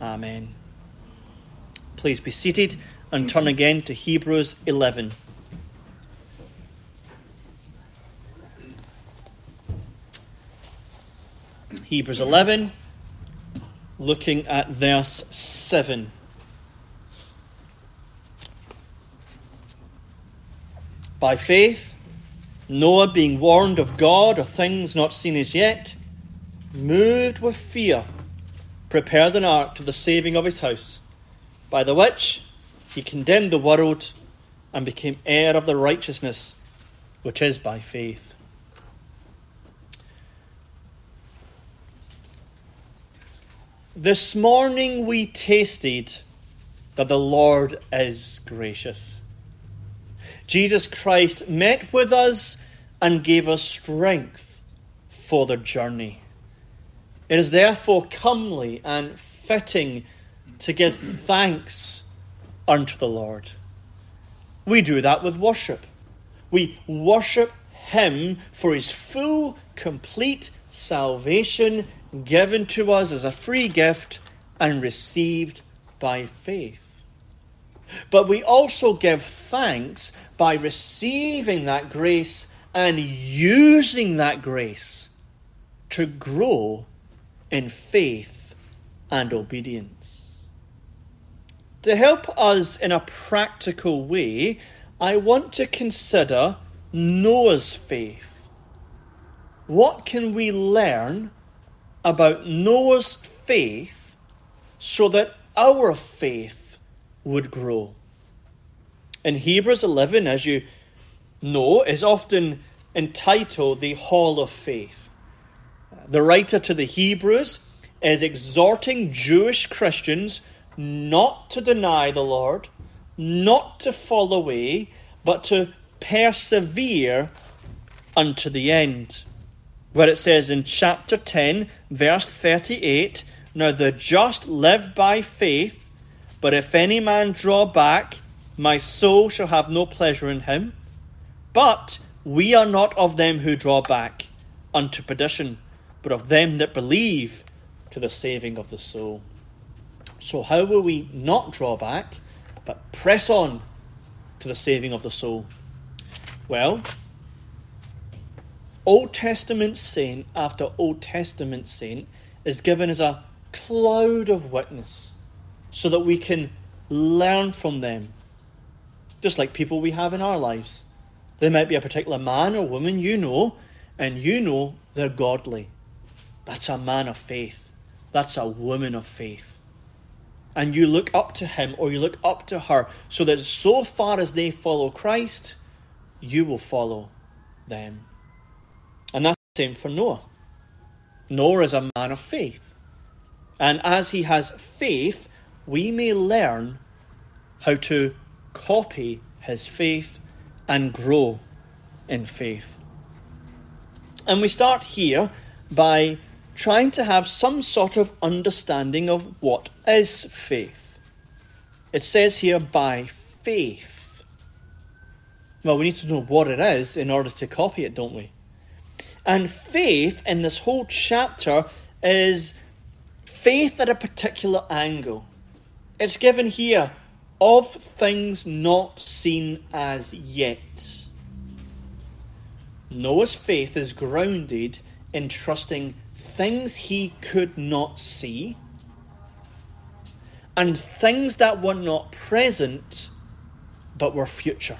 Amen. Please be seated and turn again to Hebrews 11. Hebrews 11, looking at verse 7. By faith, Noah, being warned of God of things not seen as yet, moved with fear, prepared an ark to the saving of his house, by the which he condemned the world and became heir of the righteousness which is by faith. This morning we tasted that the Lord is gracious. Jesus Christ met with us and gave us strength for the journey. It is therefore comely and fitting to give thanks unto the Lord. We do that with worship. We worship Him for His full, complete salvation given to us as a free gift and received by faith. But we also give thanks by receiving that grace and using that grace to grow in faith and obedience. To help us in a practical way, I want to consider Noah's faith. What can we learn about Noah's faith so that our faith would grow? In Hebrews 11, as you know, is often entitled the Hall of Faith. The writer to the Hebrews is exhorting Jewish Christians not to deny the Lord, not to fall away, but to persevere unto the end. Where it says in chapter 10, verse 38 Now the just live by faith, but if any man draw back, my soul shall have no pleasure in him. But we are not of them who draw back unto perdition but of them that believe to the saving of the soul. So, how will we not draw back, but press on to the saving of the soul? Well, Old Testament saint after Old Testament saint is given as a cloud of witness so that we can learn from them, just like people we have in our lives. There might be a particular man or woman you know, and you know they're godly. That's a man of faith. That's a woman of faith. And you look up to him or you look up to her so that so far as they follow Christ, you will follow them. And that's the same for Noah. Noah is a man of faith. And as he has faith, we may learn how to copy his faith and grow in faith. And we start here by trying to have some sort of understanding of what is faith. It says here, by faith. Well, we need to know what it is in order to copy it, don't we? And faith in this whole chapter is faith at a particular angle. It's given here of things not seen as yet. Noah's faith is grounded in trusting things he could not see and things that were not present but were future.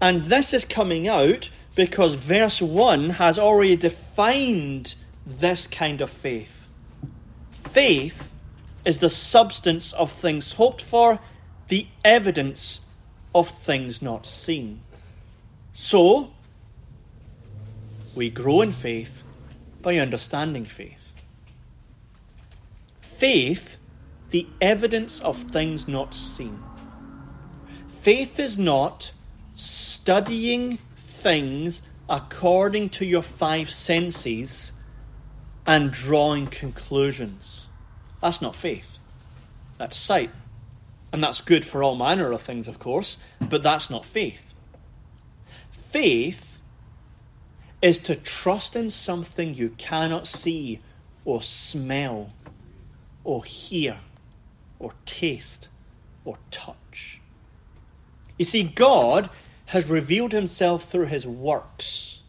And this is coming out because verse 1 has already defined this kind of faith. Faith is the substance of things hoped for, the evidence of things not seen. So, we grow in faith by understanding faith. Faith, the evidence of things not seen. Faith is not studying things according to your five senses and drawing conclusions. That's not faith. That's sight. And that's good for all manner of things, of course, but that's not faith. Faith is to trust in something you cannot see or smell or hear or taste or touch. You see, God has revealed himself through his works,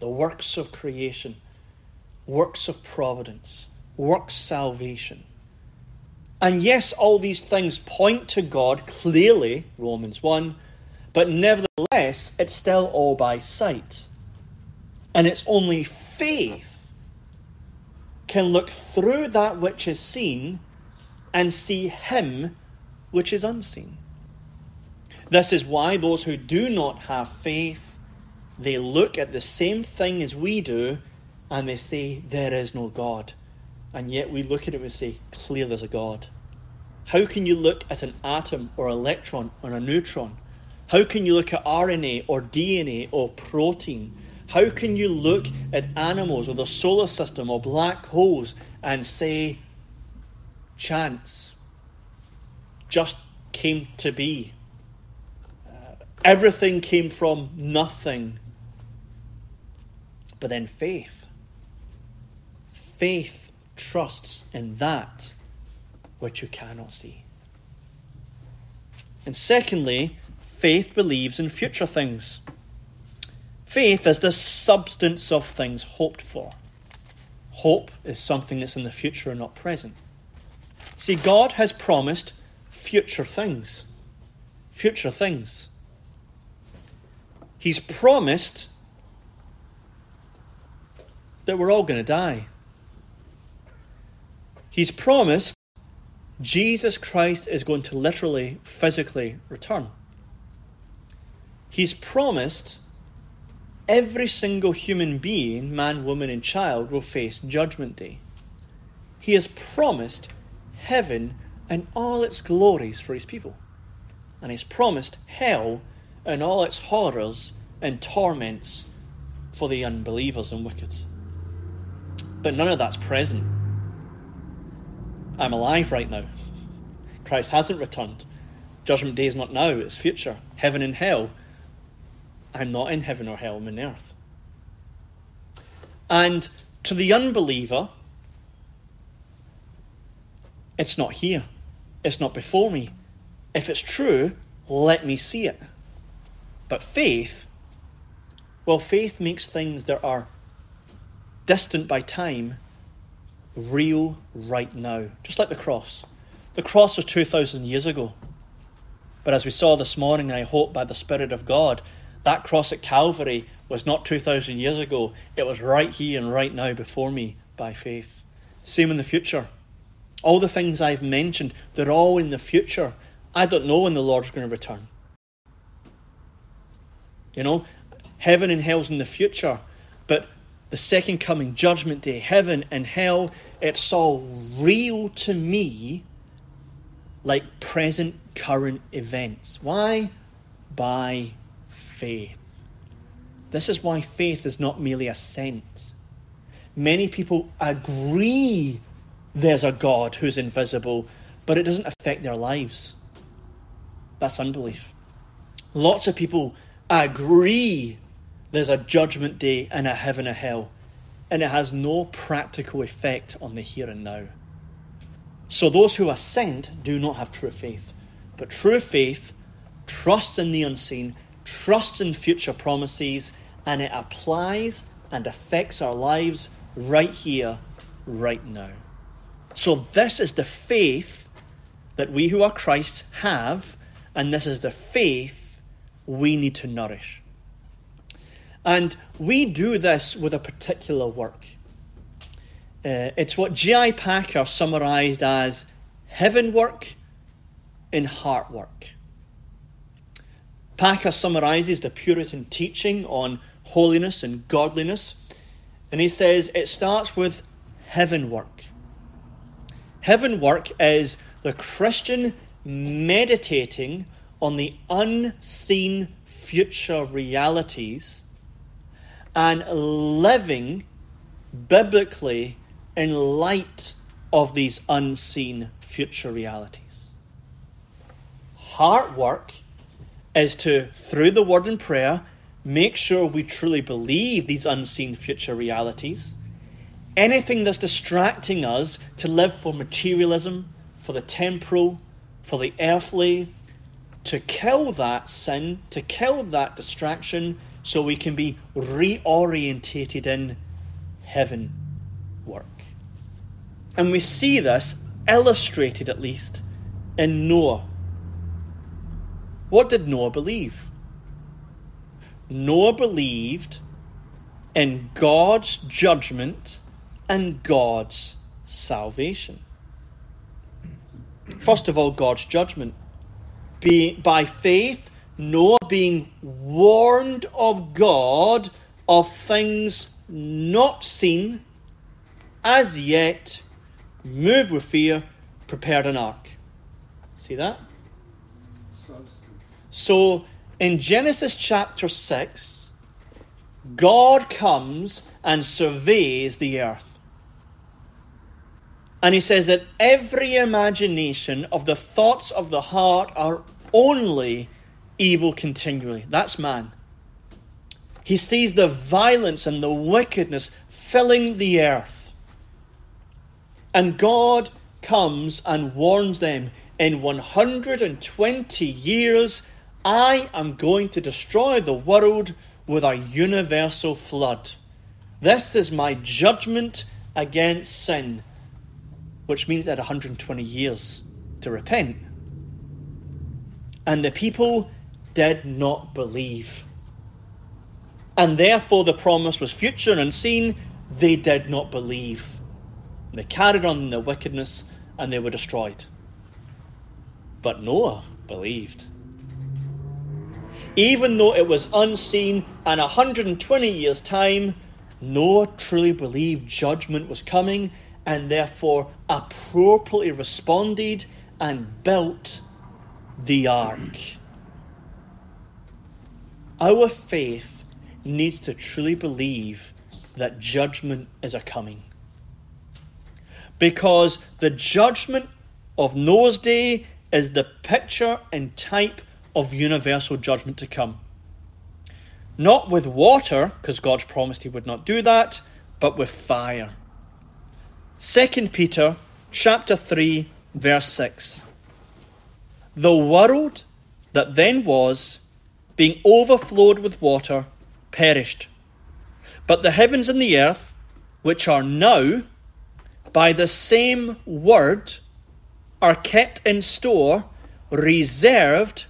the works of creation, works of providence, works salvation. And yes, all these things point to God clearly, Romans 1, but nevertheless, it's still all by sight. And it's only faith can look through that which is seen and see Him which is unseen. This is why those who do not have faith, they look at the same thing as we do and they say, There is no God. And yet we look at it and we say, Clear there's a God. How can you look at an atom or electron or a neutron? How can you look at RNA or DNA or protein? How can you look at animals or the solar system or black holes and say, chance just came to be? Uh, everything came from nothing. But then faith. Faith trusts in that which you cannot see. And secondly, faith believes in future things. Faith is the substance of things hoped for. Hope is something that's in the future and not present. See, God has promised future things. Future things. He's promised that we're all going to die. He's promised Jesus Christ is going to literally, physically return. He's promised every single human being, man, woman, and child, will face Judgment Day. He has promised heaven and all its glories for his people. And he's promised hell and all its horrors and torments for the unbelievers and wicked. But none of that's present. I'm alive right now. Christ hasn't returned. Judgment day is not now, it's future. Heaven and hell. I'm not in heaven or hell, I'm in earth. And to the unbeliever, it's not here. It's not before me. If it's true, let me see it. But faith, well, faith makes things that are distant by time real right now, just like the cross. The cross was 2,000 years ago. But as we saw this morning, I hope by the Spirit of God, that cross at Calvary was not 2,000 years ago. It was right here and right now before me by faith. Same in the future. All the things I've mentioned, they're all in the future. I don't know when the Lord's going to return. You know, heaven and hell's in the future, but the second coming, judgment day, heaven and hell, it's all real to me like present current events. Why? By faith. This is why faith is not merely assent. Many people agree there's a God who's invisible, but it doesn't affect their lives. That's unbelief. Lots of people agree there's a judgment day and a heaven and a hell, and it has no practical effect on the here and now. So those who assent do not have true faith. But true faith trusts in the unseen, trusts in future promises, and it applies and affects our lives right here, right now. So this is the faith that we who are Christ have, and this is the faith we need to nourish. And we do this with a particular work. Uh, it's what J.I. Packer summarized as heaven work in heart work. Packer summarizes the Puritan teaching on holiness and godliness, and he says it starts with heaven work. Heaven work is the Christian meditating on the unseen future realities and living biblically in light of these unseen future realities. Heart work is to, through the word and prayer, make sure we truly believe these unseen future realities. anything that's distracting us to live for materialism, for the temporal, for the earthly, to kill that sin, to kill that distraction, so we can be reorientated in heaven work. And we see this illustrated, at least, in Noah. What did Noah believe? Noah believed in God's judgment and God's salvation. First of all, God's judgment. Be, by faith, Noah being warned of God of things not seen as yet, moved with fear, prepared an ark. See that? So in Genesis chapter 6, God comes and surveys the earth. And he says that every imagination of the thoughts of the heart are only evil continually. That's man. He sees the violence and the wickedness filling the earth. And God comes and warns them in 120 years, I am going to destroy the world with a universal flood. This is my judgment against sin, which means that 120 years to repent. And the people did not believe. And therefore the promise was future and unseen. They did not believe. They carried on their wickedness and they were destroyed. But Noah believed. Even though it was unseen and 120 years' time, Noah truly believed judgment was coming and therefore appropriately responded and built the ark. Our faith needs to truly believe that judgment is a coming. Because the judgment of Noah's day is the picture and type of universal judgment to come. Not with water, because God's promised he would not do that, but with fire. 2 Peter chapter 3 verse 6. The world that then was being overflowed with water, perished. But the heavens and the earth, which are now, by the same word, are kept in store, reserved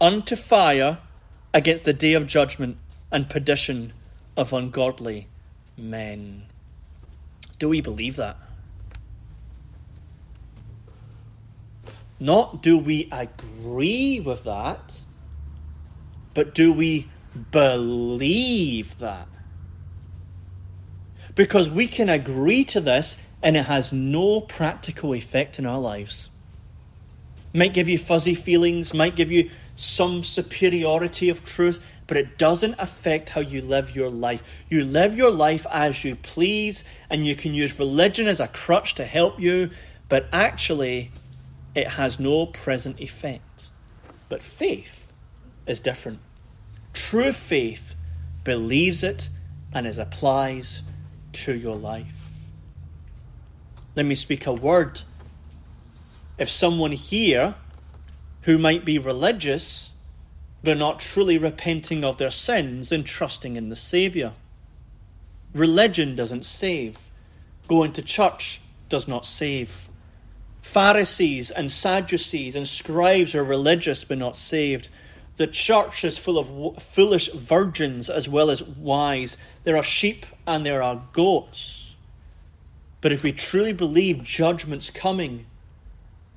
unto fire against the day of judgment and perdition of ungodly men. Do we believe that? Not do we agree with that but do we believe that? Because we can agree to this and it has no practical effect in our lives. Might give you fuzzy feelings, might give you some superiority of truth, but it doesn't affect how you live your life. You live your life as you please, and you can use religion as a crutch to help you, but actually, it has no present effect. But faith is different. True faith believes it and it applies to your life. Let me speak a word. If someone here who might be religious but not truly repenting of their sins and trusting in the Saviour, religion doesn't save. Going to church does not save. Pharisees and Sadducees and scribes are religious but not saved. The church is full of foolish virgins as well as wise. There are sheep and there are goats. But if we truly believe judgment's coming,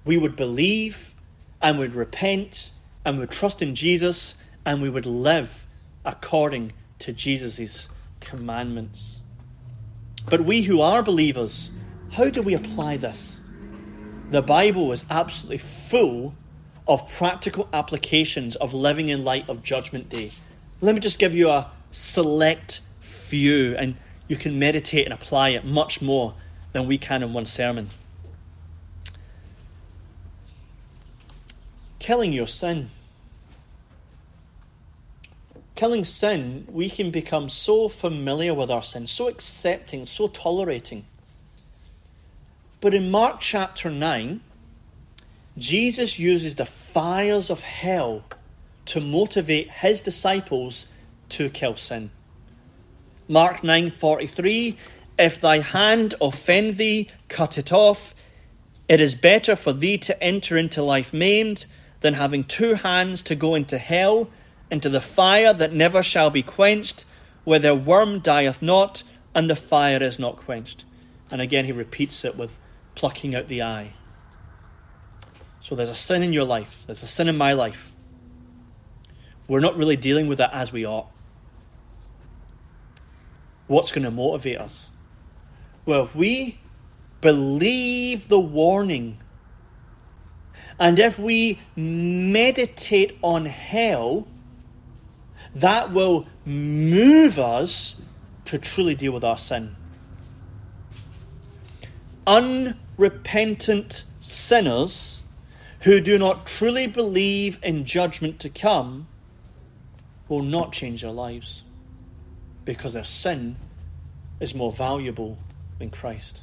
we would believe and would repent and would trust in Jesus and we would live according to Jesus' commandments. But we who are believers, how do we apply this? The Bible is absolutely full of practical applications of living in light of Judgment Day. Let me just give you a select few, and you can meditate and apply it much more than we can in one sermon. Killing your sin. killing sin, we can become so familiar with our sin, so accepting, so tolerating. But in Mark chapter 9, Jesus uses the fires of hell to motivate his disciples to kill sin. Mark 9:43 If thy hand offend thee cut it off it is better for thee to enter into life maimed than having two hands to go into hell into the fire that never shall be quenched where their worm dieth not and the fire is not quenched and again he repeats it with plucking out the eye so there's a sin in your life, there's a sin in my life. We're not really dealing with it as we ought. What's going to motivate us? Well, if we believe the warning, and if we meditate on hell, that will move us to truly deal with our sin. Unrepentant sinners who do not truly believe in judgment to come will not change their lives because their sin is more valuable than Christ.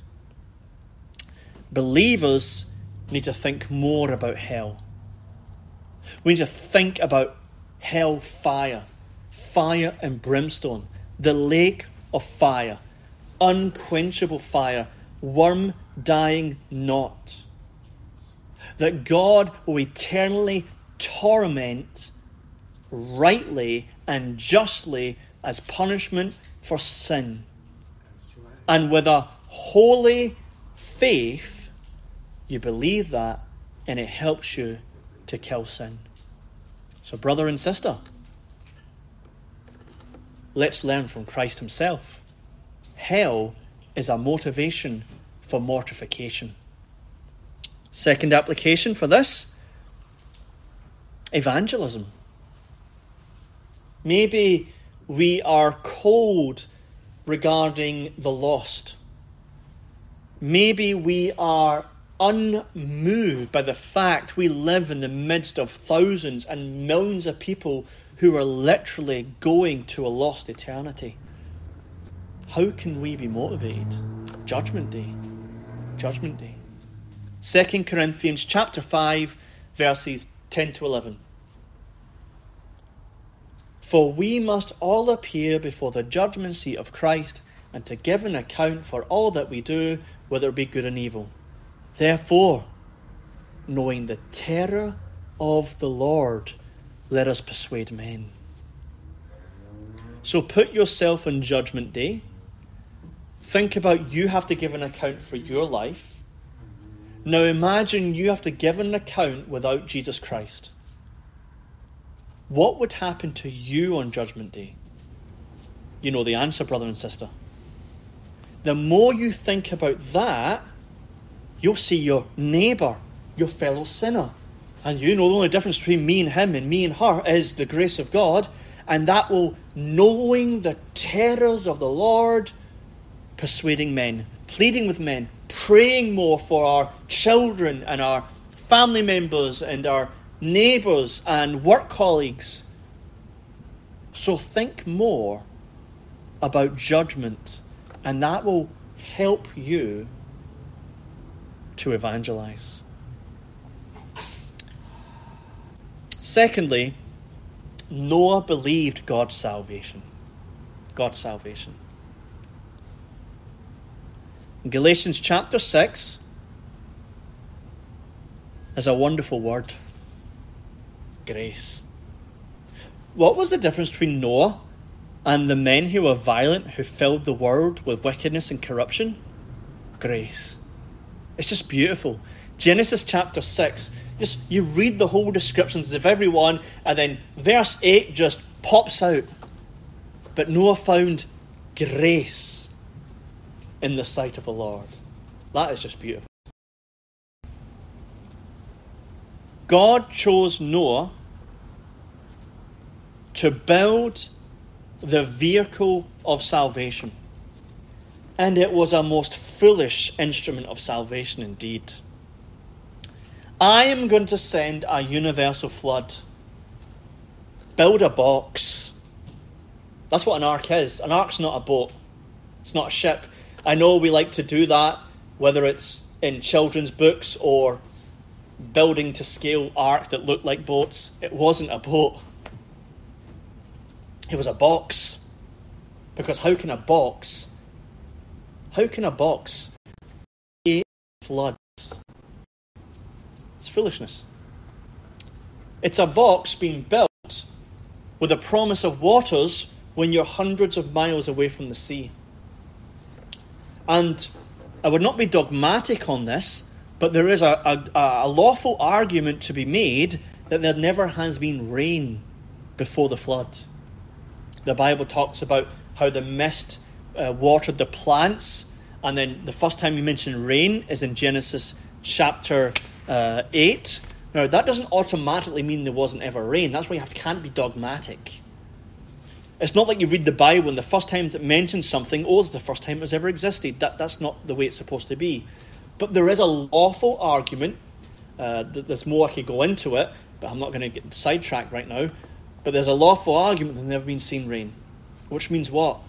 Believers need to think more about hell. We need to think about hell fire, fire and brimstone, the lake of fire, unquenchable fire, worm dying not that God will eternally torment rightly and justly as punishment for sin. And with a holy faith, you believe that and it helps you to kill sin. So, brother and sister, let's learn from Christ Himself. Hell is a motivation for mortification. Second application for this evangelism. Maybe we are cold regarding the lost. Maybe we are unmoved by the fact we live in the midst of thousands and millions of people who are literally going to a lost eternity. How can we be motivated? Judgment Day. Judgment Day. 2 Corinthians chapter 5 verses 10 to 11. For we must all appear before the judgment seat of Christ and to give an account for all that we do, whether it be good and evil. Therefore, knowing the terror of the Lord, let us persuade men. So put yourself in judgment day. Think about you have to give an account for your life now imagine you have to give an account without Jesus Christ. What would happen to you on Judgment Day? You know the answer, brother and sister. The more you think about that, you'll see your neighbour, your fellow sinner. And you know the only difference between me and him and me and her is the grace of God. And that will, knowing the terrors of the Lord, persuading men, pleading with men, praying more for our children and our family members and our neighbours and work colleagues. So think more about judgment, and that will help you to evangelize. Secondly, Noah believed God's salvation. God's salvation. In Galatians chapter 6 is a wonderful word grace. What was the difference between Noah and the men who were violent, who filled the world with wickedness and corruption? Grace. It's just beautiful. Genesis chapter 6, just you read the whole descriptions of everyone, and then verse 8 just pops out. But Noah found grace in the sight of the Lord. That is just beautiful. God chose Noah to build the vehicle of salvation. And it was a most foolish instrument of salvation indeed. I am going to send a universal flood. Build a box. That's what an ark is. An ark's not a boat, it's not a ship. I know we like to do that, whether it's in children's books or building to scale ark that looked like boats. It wasn't a boat, it was a box. Because how can a box, how can a box flood? It's foolishness. It's a box being built with a promise of waters when you're hundreds of miles away from the sea. And I would not be dogmatic on this, but there is a, a, a lawful argument to be made that there never has been rain before the flood. The Bible talks about how the mist uh, watered the plants, and then the first time we mention rain is in Genesis chapter uh, 8. Now, that doesn't automatically mean there wasn't ever rain. That's why you have, can't be dogmatic. It's not like you read the Bible and the first time it mentions something, oh, it's the first time it's ever existed. That, that's not the way it's supposed to be. But there is a lawful argument. Uh, there's more I could go into it, but I'm not going to get sidetracked right now. But there's a lawful argument that there's never been seen rain. Which means what?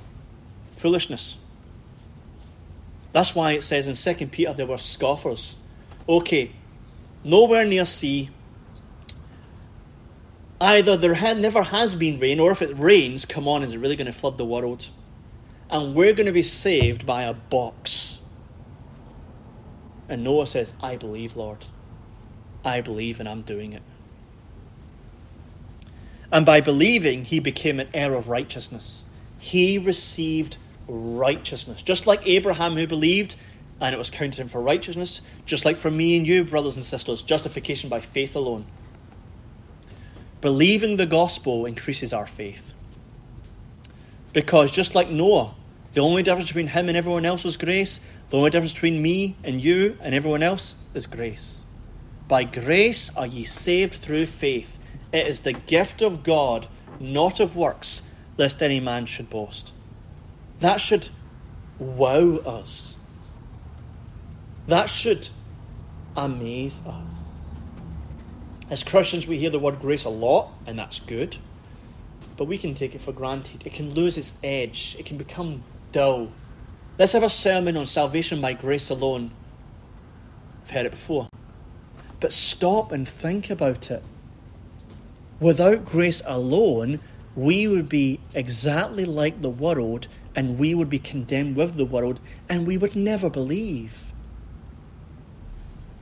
Foolishness. That's why it says in 2 Peter there were scoffers. Okay, nowhere near sea. Either there had, never has been rain, or if it rains, come on, is it really going to flood the world? And we're going to be saved by a box. And Noah says, I believe, Lord. I believe, and I'm doing it. And by believing, he became an heir of righteousness. He received righteousness. Just like Abraham, who believed, and it was counted him for righteousness, just like for me and you, brothers and sisters, justification by faith alone. Believing the gospel increases our faith. Because just like Noah, the only difference between him and everyone else was grace. The only difference between me and you and everyone else is grace. By grace are ye saved through faith. It is the gift of God, not of works, lest any man should boast. That should wow us. That should amaze us. As Christians, we hear the word grace a lot, and that's good. But we can take it for granted. It can lose its edge, it can become dull. Let's have a sermon on salvation by grace alone. I've heard it before. But stop and think about it. Without grace alone, we would be exactly like the world, and we would be condemned with the world, and we would never believe.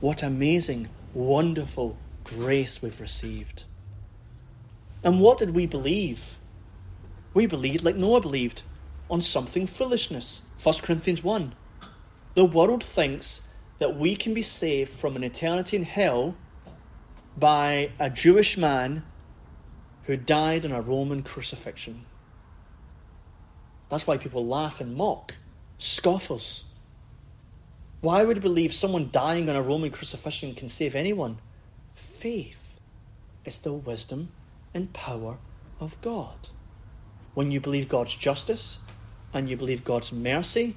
What amazing, wonderful grace we've received. And what did we believe? We believed, like Noah believed, on something foolishness. 1 Corinthians 1. The world thinks that we can be saved from an eternity in hell by a Jewish man who died in a Roman crucifixion. That's why people laugh and mock, scoff us. Why would you believe someone dying on a Roman crucifixion can save anyone? Faith is the wisdom and power of God. When you believe God's justice and you believe God's mercy,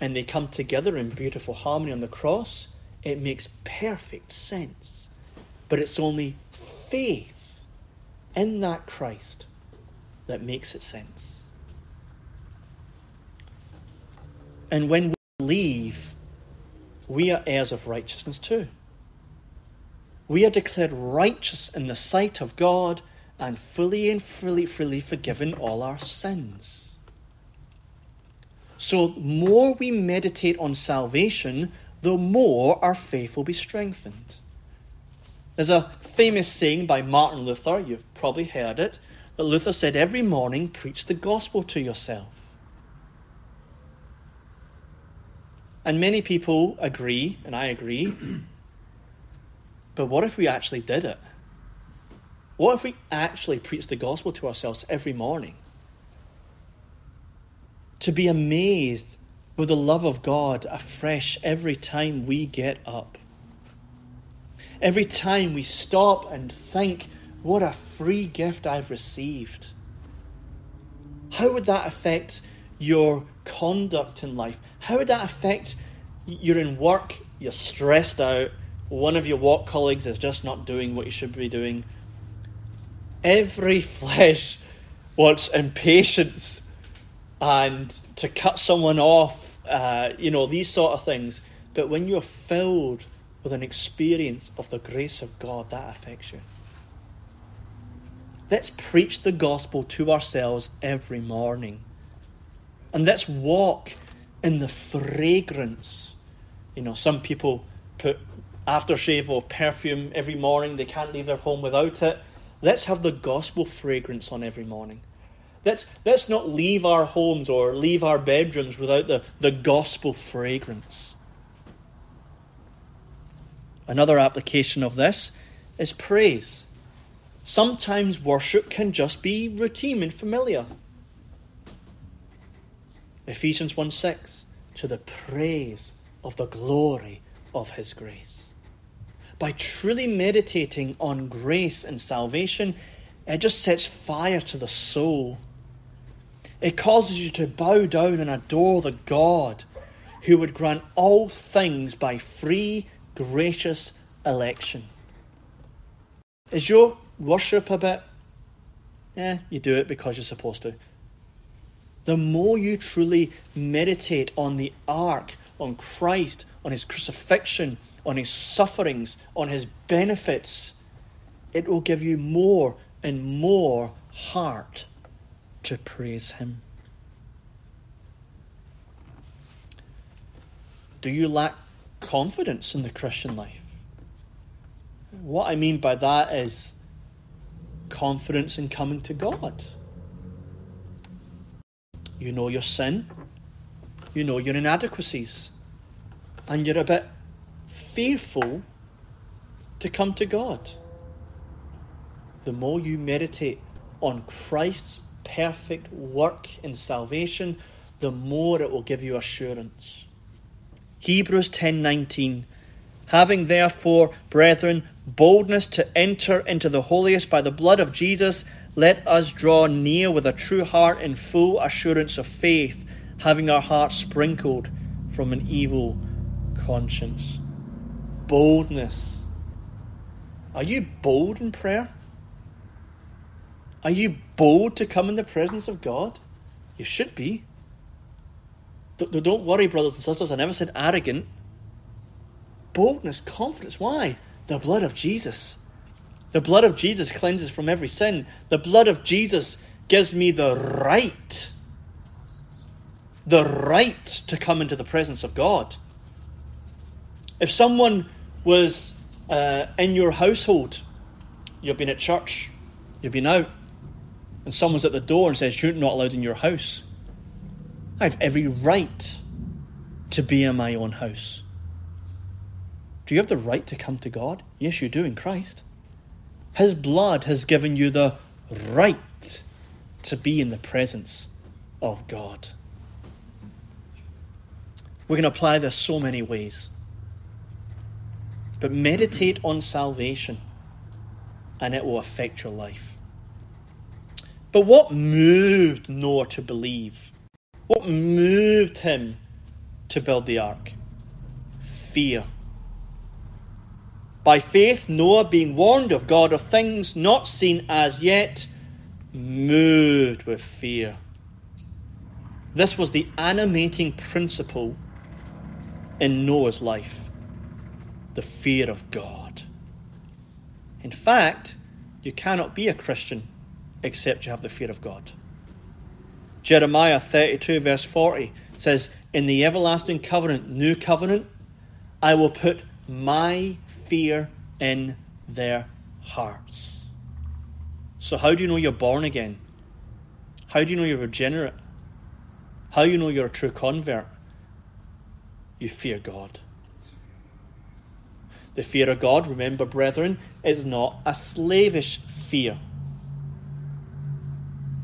and they come together in beautiful harmony on the cross, it makes perfect sense. But it's only faith in that Christ that makes it sense. And when we believe we are heirs of righteousness too. We are declared righteous in the sight of God and fully and freely, fully forgiven all our sins. So, the more we meditate on salvation, the more our faith will be strengthened. There's a famous saying by Martin Luther, you've probably heard it, that Luther said, Every morning preach the gospel to yourself. And many people agree, and I agree. but what if we actually did it? What if we actually preached the gospel to ourselves every morning? To be amazed with the love of God afresh every time we get up. Every time we stop and think, what a free gift I've received. How would that affect your conduct in life? How would that affect you're in work, you're stressed out, one of your work colleagues is just not doing what you should be doing? Every flesh wants impatience and to cut someone off, uh, you know, these sort of things. But when you're filled with an experience of the grace of God, that affects you. Let's preach the gospel to ourselves every morning. And let's walk in the fragrance. You know, some people put aftershave or perfume every morning, they can't leave their home without it. Let's have the gospel fragrance on every morning. Let's, let's not leave our homes or leave our bedrooms without the, the gospel fragrance. Another application of this is praise. Sometimes worship can just be routine and familiar. Ephesians 1 6, to the praise of the glory of his grace. By truly meditating on grace and salvation, it just sets fire to the soul. It causes you to bow down and adore the God who would grant all things by free, gracious election. Is your worship a bit? Yeah, you do it because you're supposed to. The more you truly meditate on the ark, on Christ, on his crucifixion, on his sufferings, on his benefits, it will give you more and more heart to praise him. Do you lack confidence in the Christian life? What I mean by that is confidence in coming to God. You know your sin, you know your inadequacies, and you're a bit fearful to come to God. The more you meditate on Christ's perfect work in salvation, the more it will give you assurance. Hebrews 10:19 Having therefore, brethren, boldness to enter into the holiest by the blood of Jesus, let us draw near with a true heart in full assurance of faith, having our hearts sprinkled from an evil conscience. Boldness. Are you bold in prayer? Are you bold to come in the presence of God? You should be. Don't worry, brothers and sisters. I never said arrogant. Boldness, confidence. Why? The blood of Jesus. The blood of Jesus cleanses from every sin. The blood of Jesus gives me the right, the right to come into the presence of God. If someone was uh, in your household, you've been at church, you've been out, and someone's at the door and says, You're not allowed in your house, I have every right to be in my own house. Do you have the right to come to God? Yes, you do in Christ. His blood has given you the right to be in the presence of God. We can apply this so many ways. But meditate on salvation, and it will affect your life. But what moved Noah to believe? What moved him to build the ark? Fear. By faith, Noah, being warned of God of things not seen as yet, moved with fear. This was the animating principle in Noah's life the fear of God. In fact, you cannot be a Christian except you have the fear of God. Jeremiah 32, verse 40 says, In the everlasting covenant, new covenant, I will put my fear in their hearts. So, how do you know you're born again? How do you know you're regenerate? How do you know you're a true convert? You fear God. The fear of God, remember, brethren, is not a slavish fear.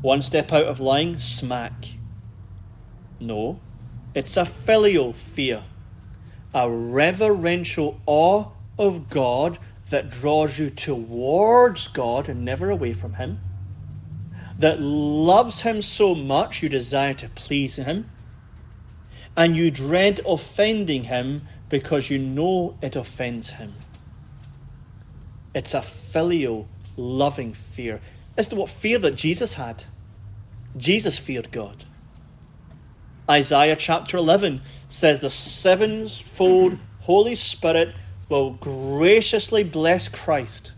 One step out of line, smack. No, it's a filial fear, a reverential awe of God that draws you towards God and never away from Him, that loves Him so much you desire to please Him, and you dread offending Him because you know it offends Him. It's a filial, loving fear. It's the what fear that Jesus had. Jesus feared God. Isaiah chapter 11 says the sevenfold Holy Spirit will graciously bless Christ.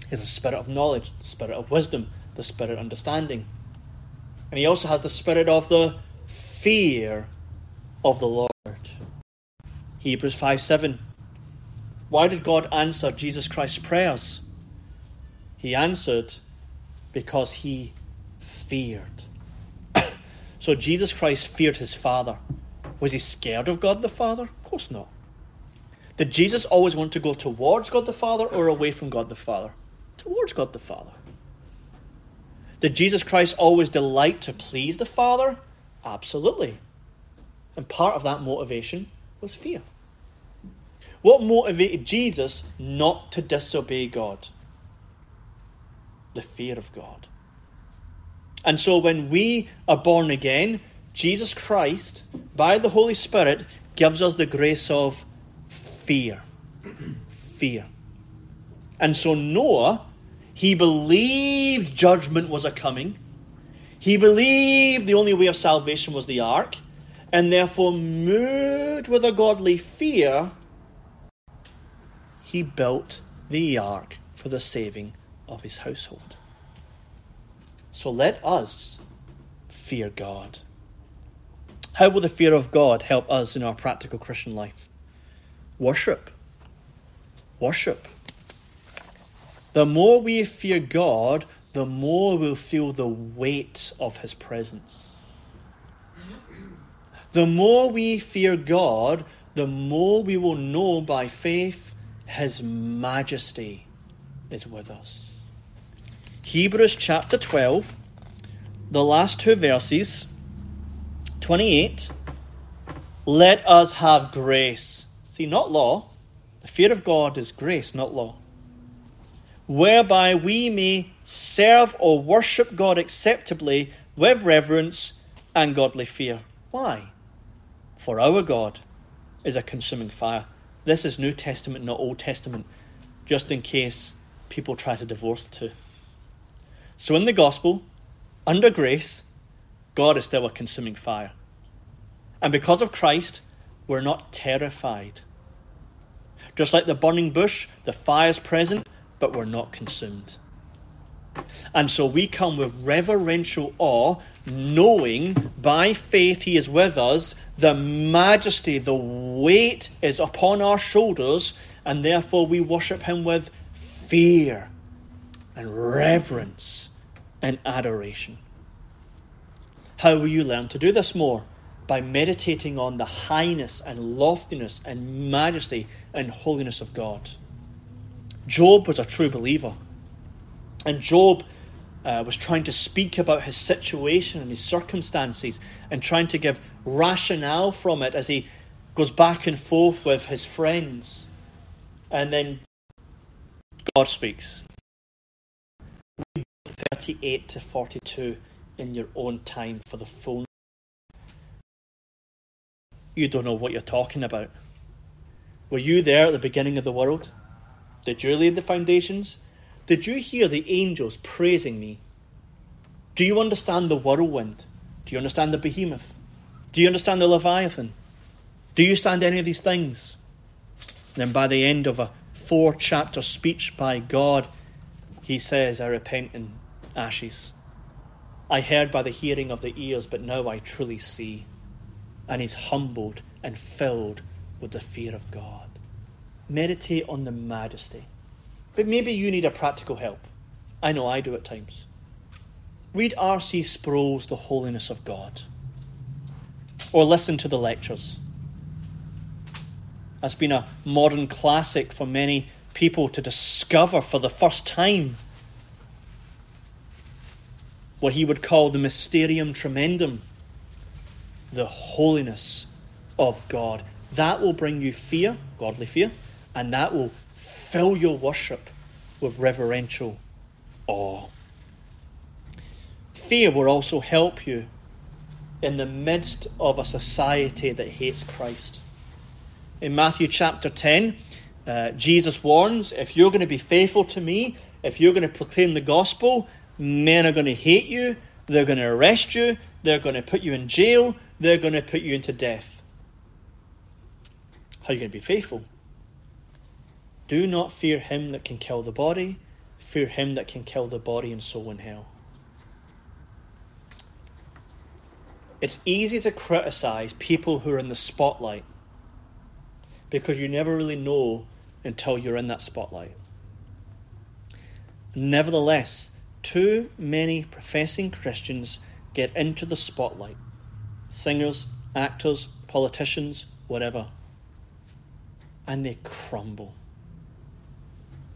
He has a spirit of knowledge, the spirit of wisdom, the spirit of understanding. And he also has the spirit of the fear of the Lord. Hebrews 5 7. Why did God answer Jesus Christ's prayers? He answered because he feared. so Jesus Christ feared his Father. Was he scared of God the Father? Of course not. Did Jesus always want to go towards God the Father or away from God the Father? Towards God the Father. Did Jesus Christ always delight to please the Father? Absolutely. And part of that motivation was fear. What motivated Jesus not to disobey God? The fear of God. And so when we are born again, Jesus Christ, by the Holy Spirit, gives us the grace of fear. fear. And so Noah, he believed judgment was a coming. He believed the only way of salvation was the ark, and therefore, moved with a godly fear, he built the ark for the saving of his household. So let us fear God. How will the fear of God help us in our practical Christian life? Worship. Worship. The more we fear God, the more we'll feel the weight of His presence. The more we fear God, the more we will know by faith His majesty is with us. Hebrews chapter 12, the last two verses, 28. Let us have grace. See, not law. The fear of God is grace, not law. Whereby we may serve or worship God acceptably with reverence and godly fear. Why? For our God is a consuming fire. This is New Testament, not Old Testament, just in case people try to divorce two. So in the gospel, under grace, God is still a consuming fire. And because of Christ, we're not terrified. Just like the burning bush, the fire is present, but we're not consumed. And so we come with reverential awe, knowing by faith He is with us the majesty, the weight is upon our shoulders, and therefore we worship Him with fear and reverence and adoration. How will you learn to do this more? By meditating on the highness and loftiness and majesty and holiness of God. Job was a true believer. And Job uh, was trying to speak about his situation and his circumstances and trying to give rationale from it as he goes back and forth with his friends. And then God speaks. Read 38 to 42 in your own time for the phone. You don't know what you're talking about. Were you there at the beginning of the world? Did you lay the foundations? Did you hear the angels praising me? Do you understand the whirlwind? Do you understand the behemoth? Do you understand the Leviathan? Do you understand any of these things? And then by the end of a four chapter speech by God, he says, I repent in ashes. I heard by the hearing of the ears, but now I truly see. And he's humbled and filled with the fear of God. Meditate on the majesty. But maybe you need a practical help. I know I do at times. Read R.C. Sproul's The Holiness of God. Or listen to the lectures. That's been a modern classic for many people to discover for the first time what he would call the mysterium tremendum, the holiness of God. That will bring you fear, godly fear, and that will fill your worship with reverential awe. Fear will also help you in the midst of a society that hates Christ. In Matthew chapter 10, uh, Jesus warns if you're going to be faithful to me, if you're going to proclaim the gospel, men are going to hate you they're going to arrest you, they're going to put you in jail, they're going to put you into death. How are you going to be faithful? Do not fear him that can kill the body, fear him that can kill the body and soul in hell. It's easy to criticize people who are in the spotlight because you never really know until you're in that spotlight. Nevertheless, too many professing Christians get into the spotlight singers, actors, politicians, whatever and they crumble.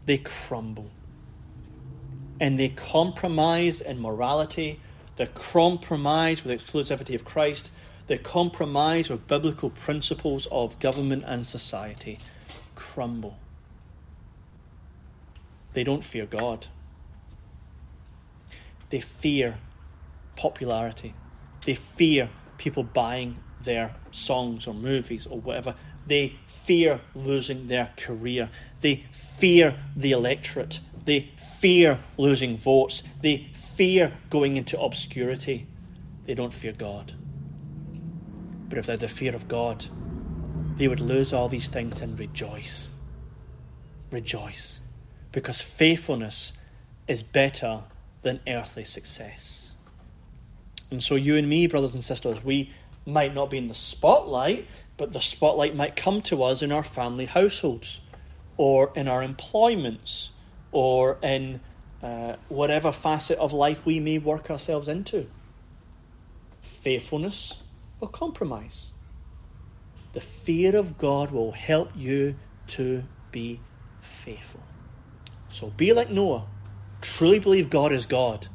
They crumble. And they compromise in morality, they compromise with exclusivity of Christ, they compromise with biblical principles of government and society. Crumble. They don't fear God. They fear popularity. They fear people buying their songs or movies or whatever. They fear losing their career. They fear the electorate. They fear losing votes. They fear going into obscurity. They don't fear God. But if they had the fear of God, they would lose all these things and rejoice. Rejoice. Because faithfulness is better than earthly success. And so, you and me, brothers and sisters, we might not be in the spotlight, but the spotlight might come to us in our family households or in our employments or in uh, whatever facet of life we may work ourselves into. Faithfulness or compromise. The fear of God will help you to be faithful. So be like Noah, truly believe God is God,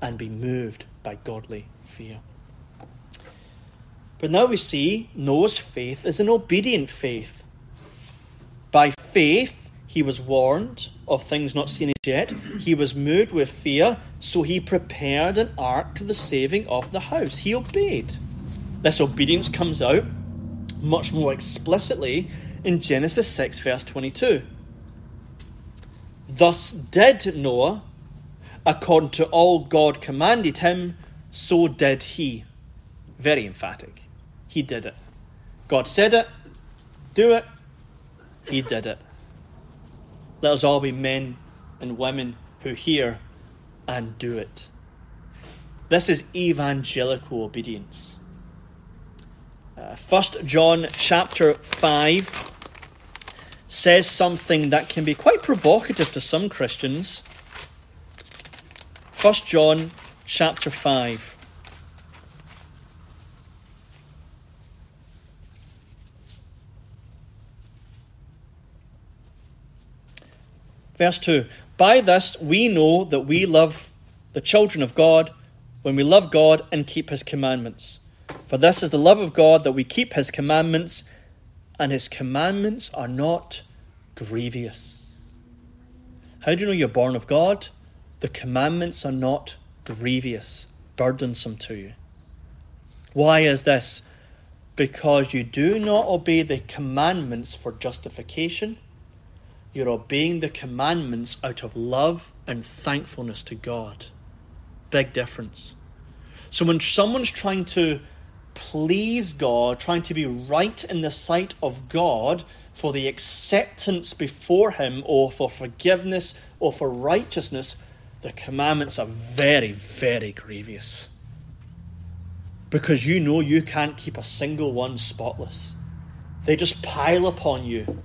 and be moved by godly fear. But now we see Noah's faith is an obedient faith. By faith, he was warned of things not seen as yet. He was moved with fear, so he prepared an ark to the saving of the house. He obeyed. This obedience comes out much more explicitly in Genesis 6, verse 22. Thus did Noah, according to all God commanded him, so did he. Very emphatic. He did it. God said it, do it, He did it. Let us all be men and women who hear and do it. This is evangelical obedience. Uh, First John chapter 5 says something that can be quite provocative to some Christians. First John chapter 5 Verse 2 By this we know that we love the children of God when we love God and keep his commandments. For this is the love of God that we keep his commandments, and his commandments are not grievous. How do you know you're born of God? The commandments are not grievous, burdensome to you. Why is this? Because you do not obey the commandments for justification you're obeying the commandments out of love and thankfulness to God. Big difference. So when someone's trying to please God, trying to be right in the sight of God for the acceptance before Him or for forgiveness or for righteousness, the commandments are very, very grievous. Because you know you can't keep a single one spotless. They just pile upon you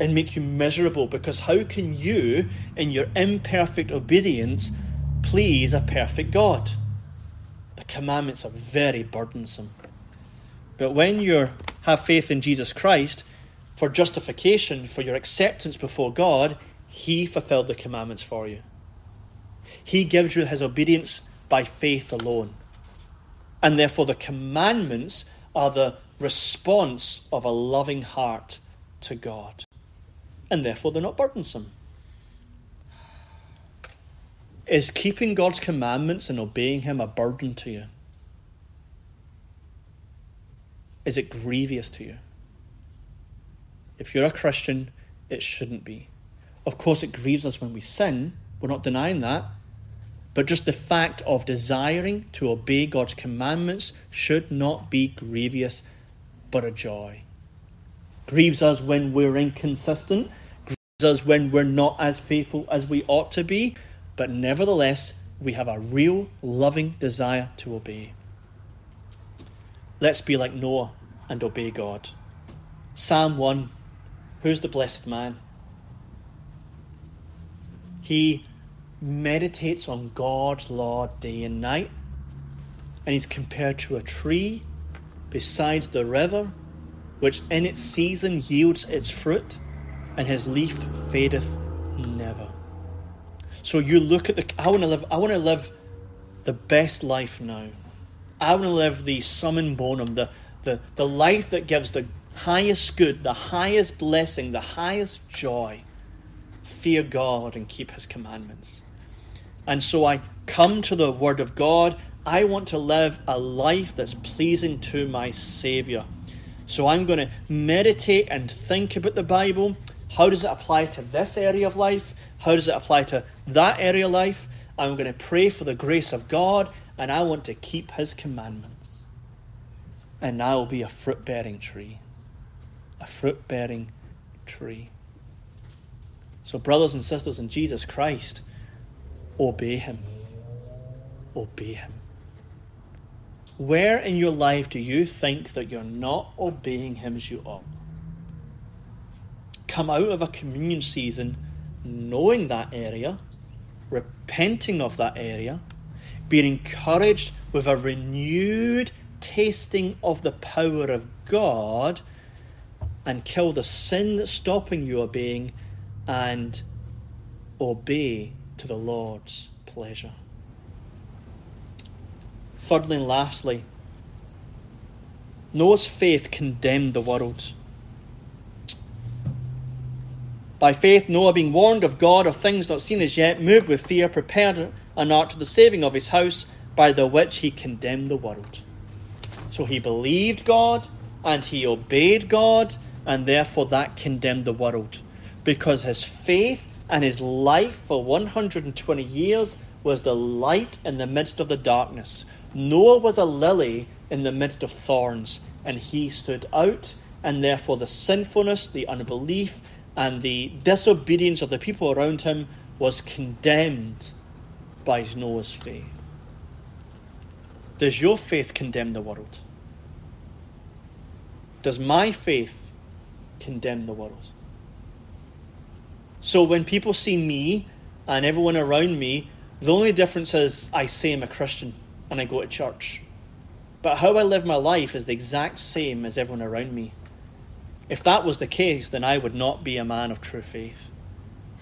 and make you miserable because how can you, in your imperfect obedience, please a perfect God? The commandments are very burdensome. But when you have faith in Jesus Christ, for justification, for your acceptance before God, He fulfilled the commandments for you. He gives you His obedience by faith alone. And therefore, the commandments are the response of a loving heart to God and therefore they're not burdensome. Is keeping God's commandments and obeying Him a burden to you? Is it grievous to you? If you're a Christian, it shouldn't be. Of course, it grieves us when we sin. We're not denying that. But just the fact of desiring to obey God's commandments should not be grievous, but a joy. Grieves us when we're inconsistent, grieves us when we're not as faithful as we ought to be, but nevertheless, we have a real loving desire to obey. Let's be like Noah and obey God. Psalm 1 Who's the blessed man? He meditates on God's law day and night, and he's compared to a tree besides the river, which in its season yields its fruit, and his leaf fadeth never. So you look at the I want to live I want to live the best life now. I want to live the summum bonum, the, the, the life that gives the highest good, the highest blessing, the highest joy. Fear God and keep his commandments. And so I come to the Word of God. I want to live a life that's pleasing to my Savior. So I'm going to meditate and think about the Bible. How does it apply to this area of life? How does it apply to that area of life? I'm going to pray for the grace of God, and I want to keep His commandments. And I will be a fruit bearing tree. A fruit bearing tree. So, brothers and sisters in Jesus Christ, obey Him. Obey Him. Where in your life do you think that you're not obeying Him as you ought? Come out of a communion season knowing that area, repenting of that area, being encouraged with a renewed tasting of the power of God, and kill the sin that's stopping you obeying and obey to the Lord's pleasure. Thirdly and lastly, Noah's faith condemned the world. By faith, Noah, being warned of God of things not seen as yet, moved with fear, prepared an ark to the saving of his house, by the which he condemned the world. So he believed God, and he obeyed God, and therefore that condemned the world. Because his faith and his life for 120 years was the light in the midst of the darkness. Noah was a lily in the midst of thorns, and he stood out, and therefore the sinfulness, the unbelief, and the disobedience of the people around him was condemned by Noah's faith. Does your faith condemn the world? Does my faith condemn the world? So when people see me and everyone around me, the only difference is I say I'm a Christian and I go to church. But how I live my life is the exact same as everyone around me. If that was the case, then I would not be a man of true faith.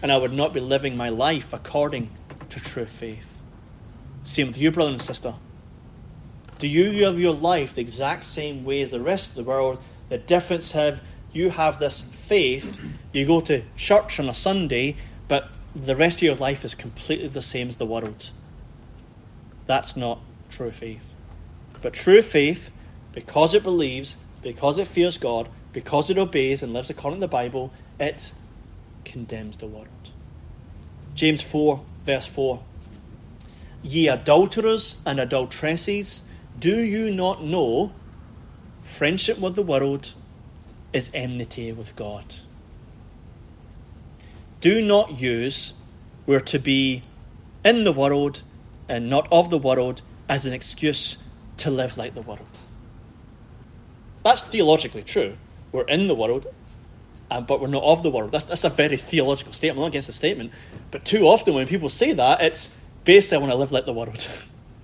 And I would not be living my life according to true faith. Same with you, brother and sister. Do you live your life the exact same way as the rest of the world? The difference have you have this faith, you go to church on a Sunday, but the rest of your life is completely the same as the world. That's not true faith. But true faith, because it believes, because it fears God, because it obeys and lives according to the Bible, it condemns the world. James 4, verse 4. Ye adulterers and adulteresses, do you not know friendship with the world is enmity with God. Do not use we're to be in the world and not of the world as an excuse to live like the world. That's theologically true. We're in the world, uh, but we're not of the world. That's, that's a very theological statement. I'm not against the statement. But too often when people say that, it's basically I want to live like the world.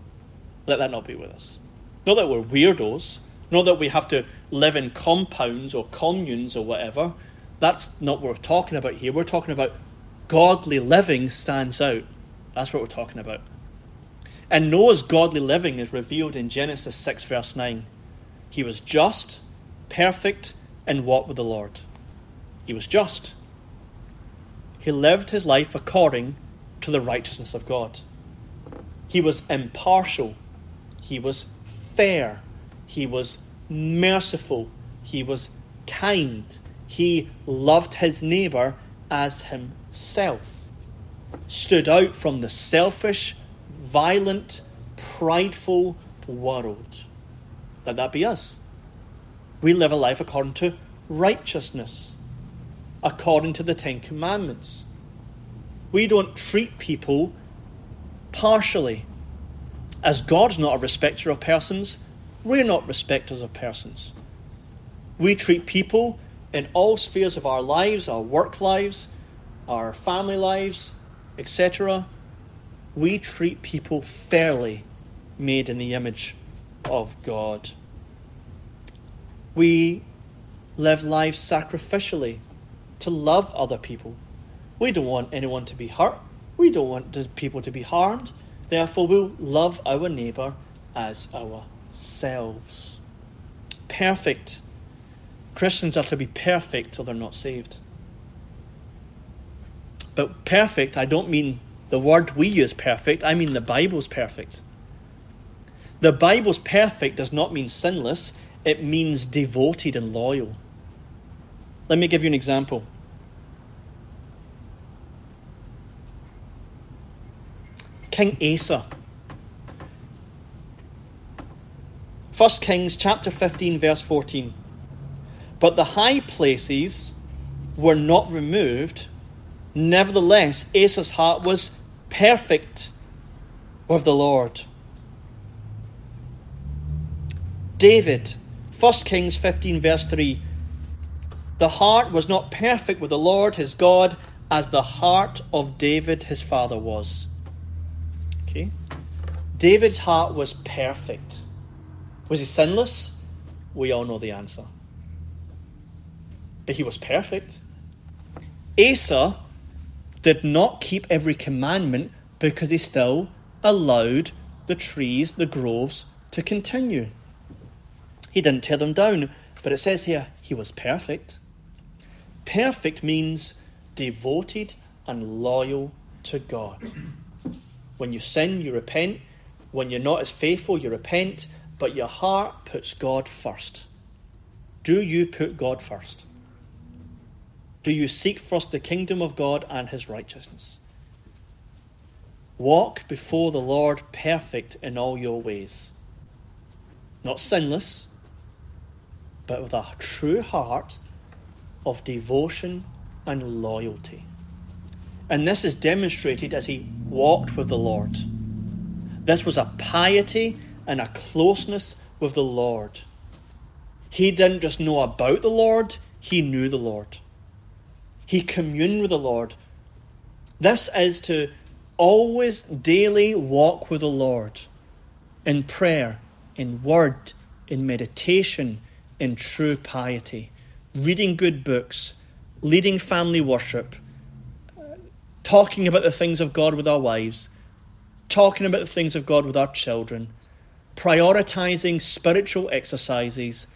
Let that not be with us. Not that we're weirdos, not that we have to live in compounds or communes or whatever. That's not what we're talking about here. We're talking about godly living stands out. That's what we're talking about. And Noah's godly living is revealed in Genesis 6, verse 9. He was just, perfect, and walked with the Lord. He was just. He lived his life according to the righteousness of God. He was impartial. He was fair. He was merciful. He was kind. He loved his neighbour as himself. Stood out from the selfish, violent, prideful world. Let that be us. We live a life according to righteousness, according to the Ten Commandments. We don't treat people partially. As God's not a respecter of persons, we're not respecters of persons. We treat people in all spheres of our lives, our work lives, our family lives, etc. We treat people fairly, made in the image of God. We live lives sacrificially to love other people. We don't want anyone to be hurt. We don't want people to be harmed. Therefore, we'll love our neighbour as ourselves. Perfect. Christians are to be perfect till they're not saved. But perfect, I don't mean the word we use perfect, I mean the Bible's perfect. The Bible's perfect does not mean sinless, it means devoted and loyal. Let me give you an example. King Asa. 1 Kings chapter 15 verse 14. But the high places were not removed. Nevertheless, Asa's heart was perfect with the Lord. David, 1 Kings 15, verse 3. The heart was not perfect with the Lord his God as the heart of David his father was. Okay? David's heart was perfect. Was he sinless? We all know the answer. But he was perfect. Asa did not keep every commandment because he still allowed the trees, the groves, to continue. He didn't tear them down, but it says here he was perfect. Perfect means devoted and loyal to God. When you sin, you repent. When you're not as faithful, you repent, but your heart puts God first. Do you put God first? Do you seek first the kingdom of God and his righteousness? Walk before the Lord perfect in all your ways. Not sinless, but with a true heart of devotion and loyalty. And this is demonstrated as he walked with the Lord. This was a piety and a closeness with the Lord. He didn't just know about the Lord, he knew the Lord. He communed with the Lord. This is to always daily walk with the Lord in prayer, in word, in meditation, in true piety, reading good books, leading family worship, talking about the things of God with our wives, talking about the things of God with our children, prioritizing spiritual exercises,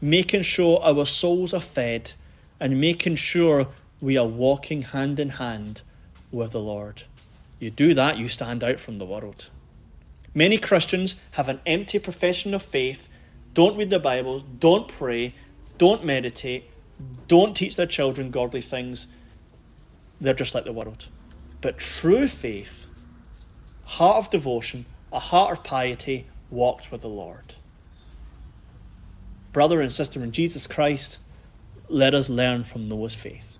making sure our souls are fed, and making sure we are walking hand in hand with the Lord. You do that, you stand out from the world. Many Christians have an empty profession of faith don't read the Bible, don't pray, don't meditate, don't teach their children godly things. They're just like the world. But true faith, heart of devotion, a heart of piety, walks with the Lord. Brother and sister in Jesus Christ, let us learn from Noah's faith.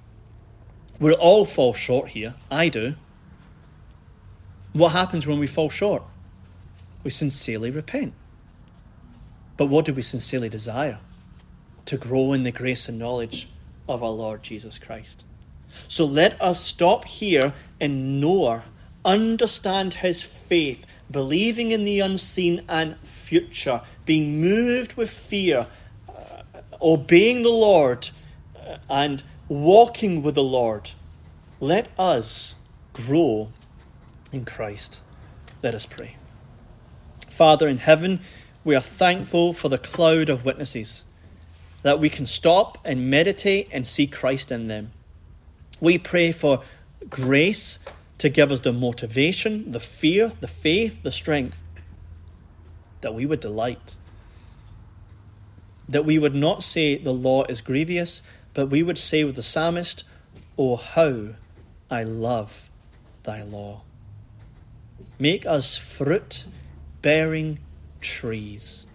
we all fall short here. I do. What happens when we fall short? We sincerely repent. But what do we sincerely desire? To grow in the grace and knowledge of our Lord Jesus Christ. So let us stop here and know, understand his faith, believing in the unseen and future, being moved with fear, uh, obeying the Lord, uh, and walking with the Lord. Let us grow in Christ. Let us pray. Father in heaven, we are thankful for the cloud of witnesses, that we can stop and meditate and see Christ in them. We pray for grace to give us the motivation, the fear, the faith, the strength, that we would delight. That we would not say the law is grievous, but we would say with the psalmist, Oh, how I love thy law. Make us fruit bearing trees.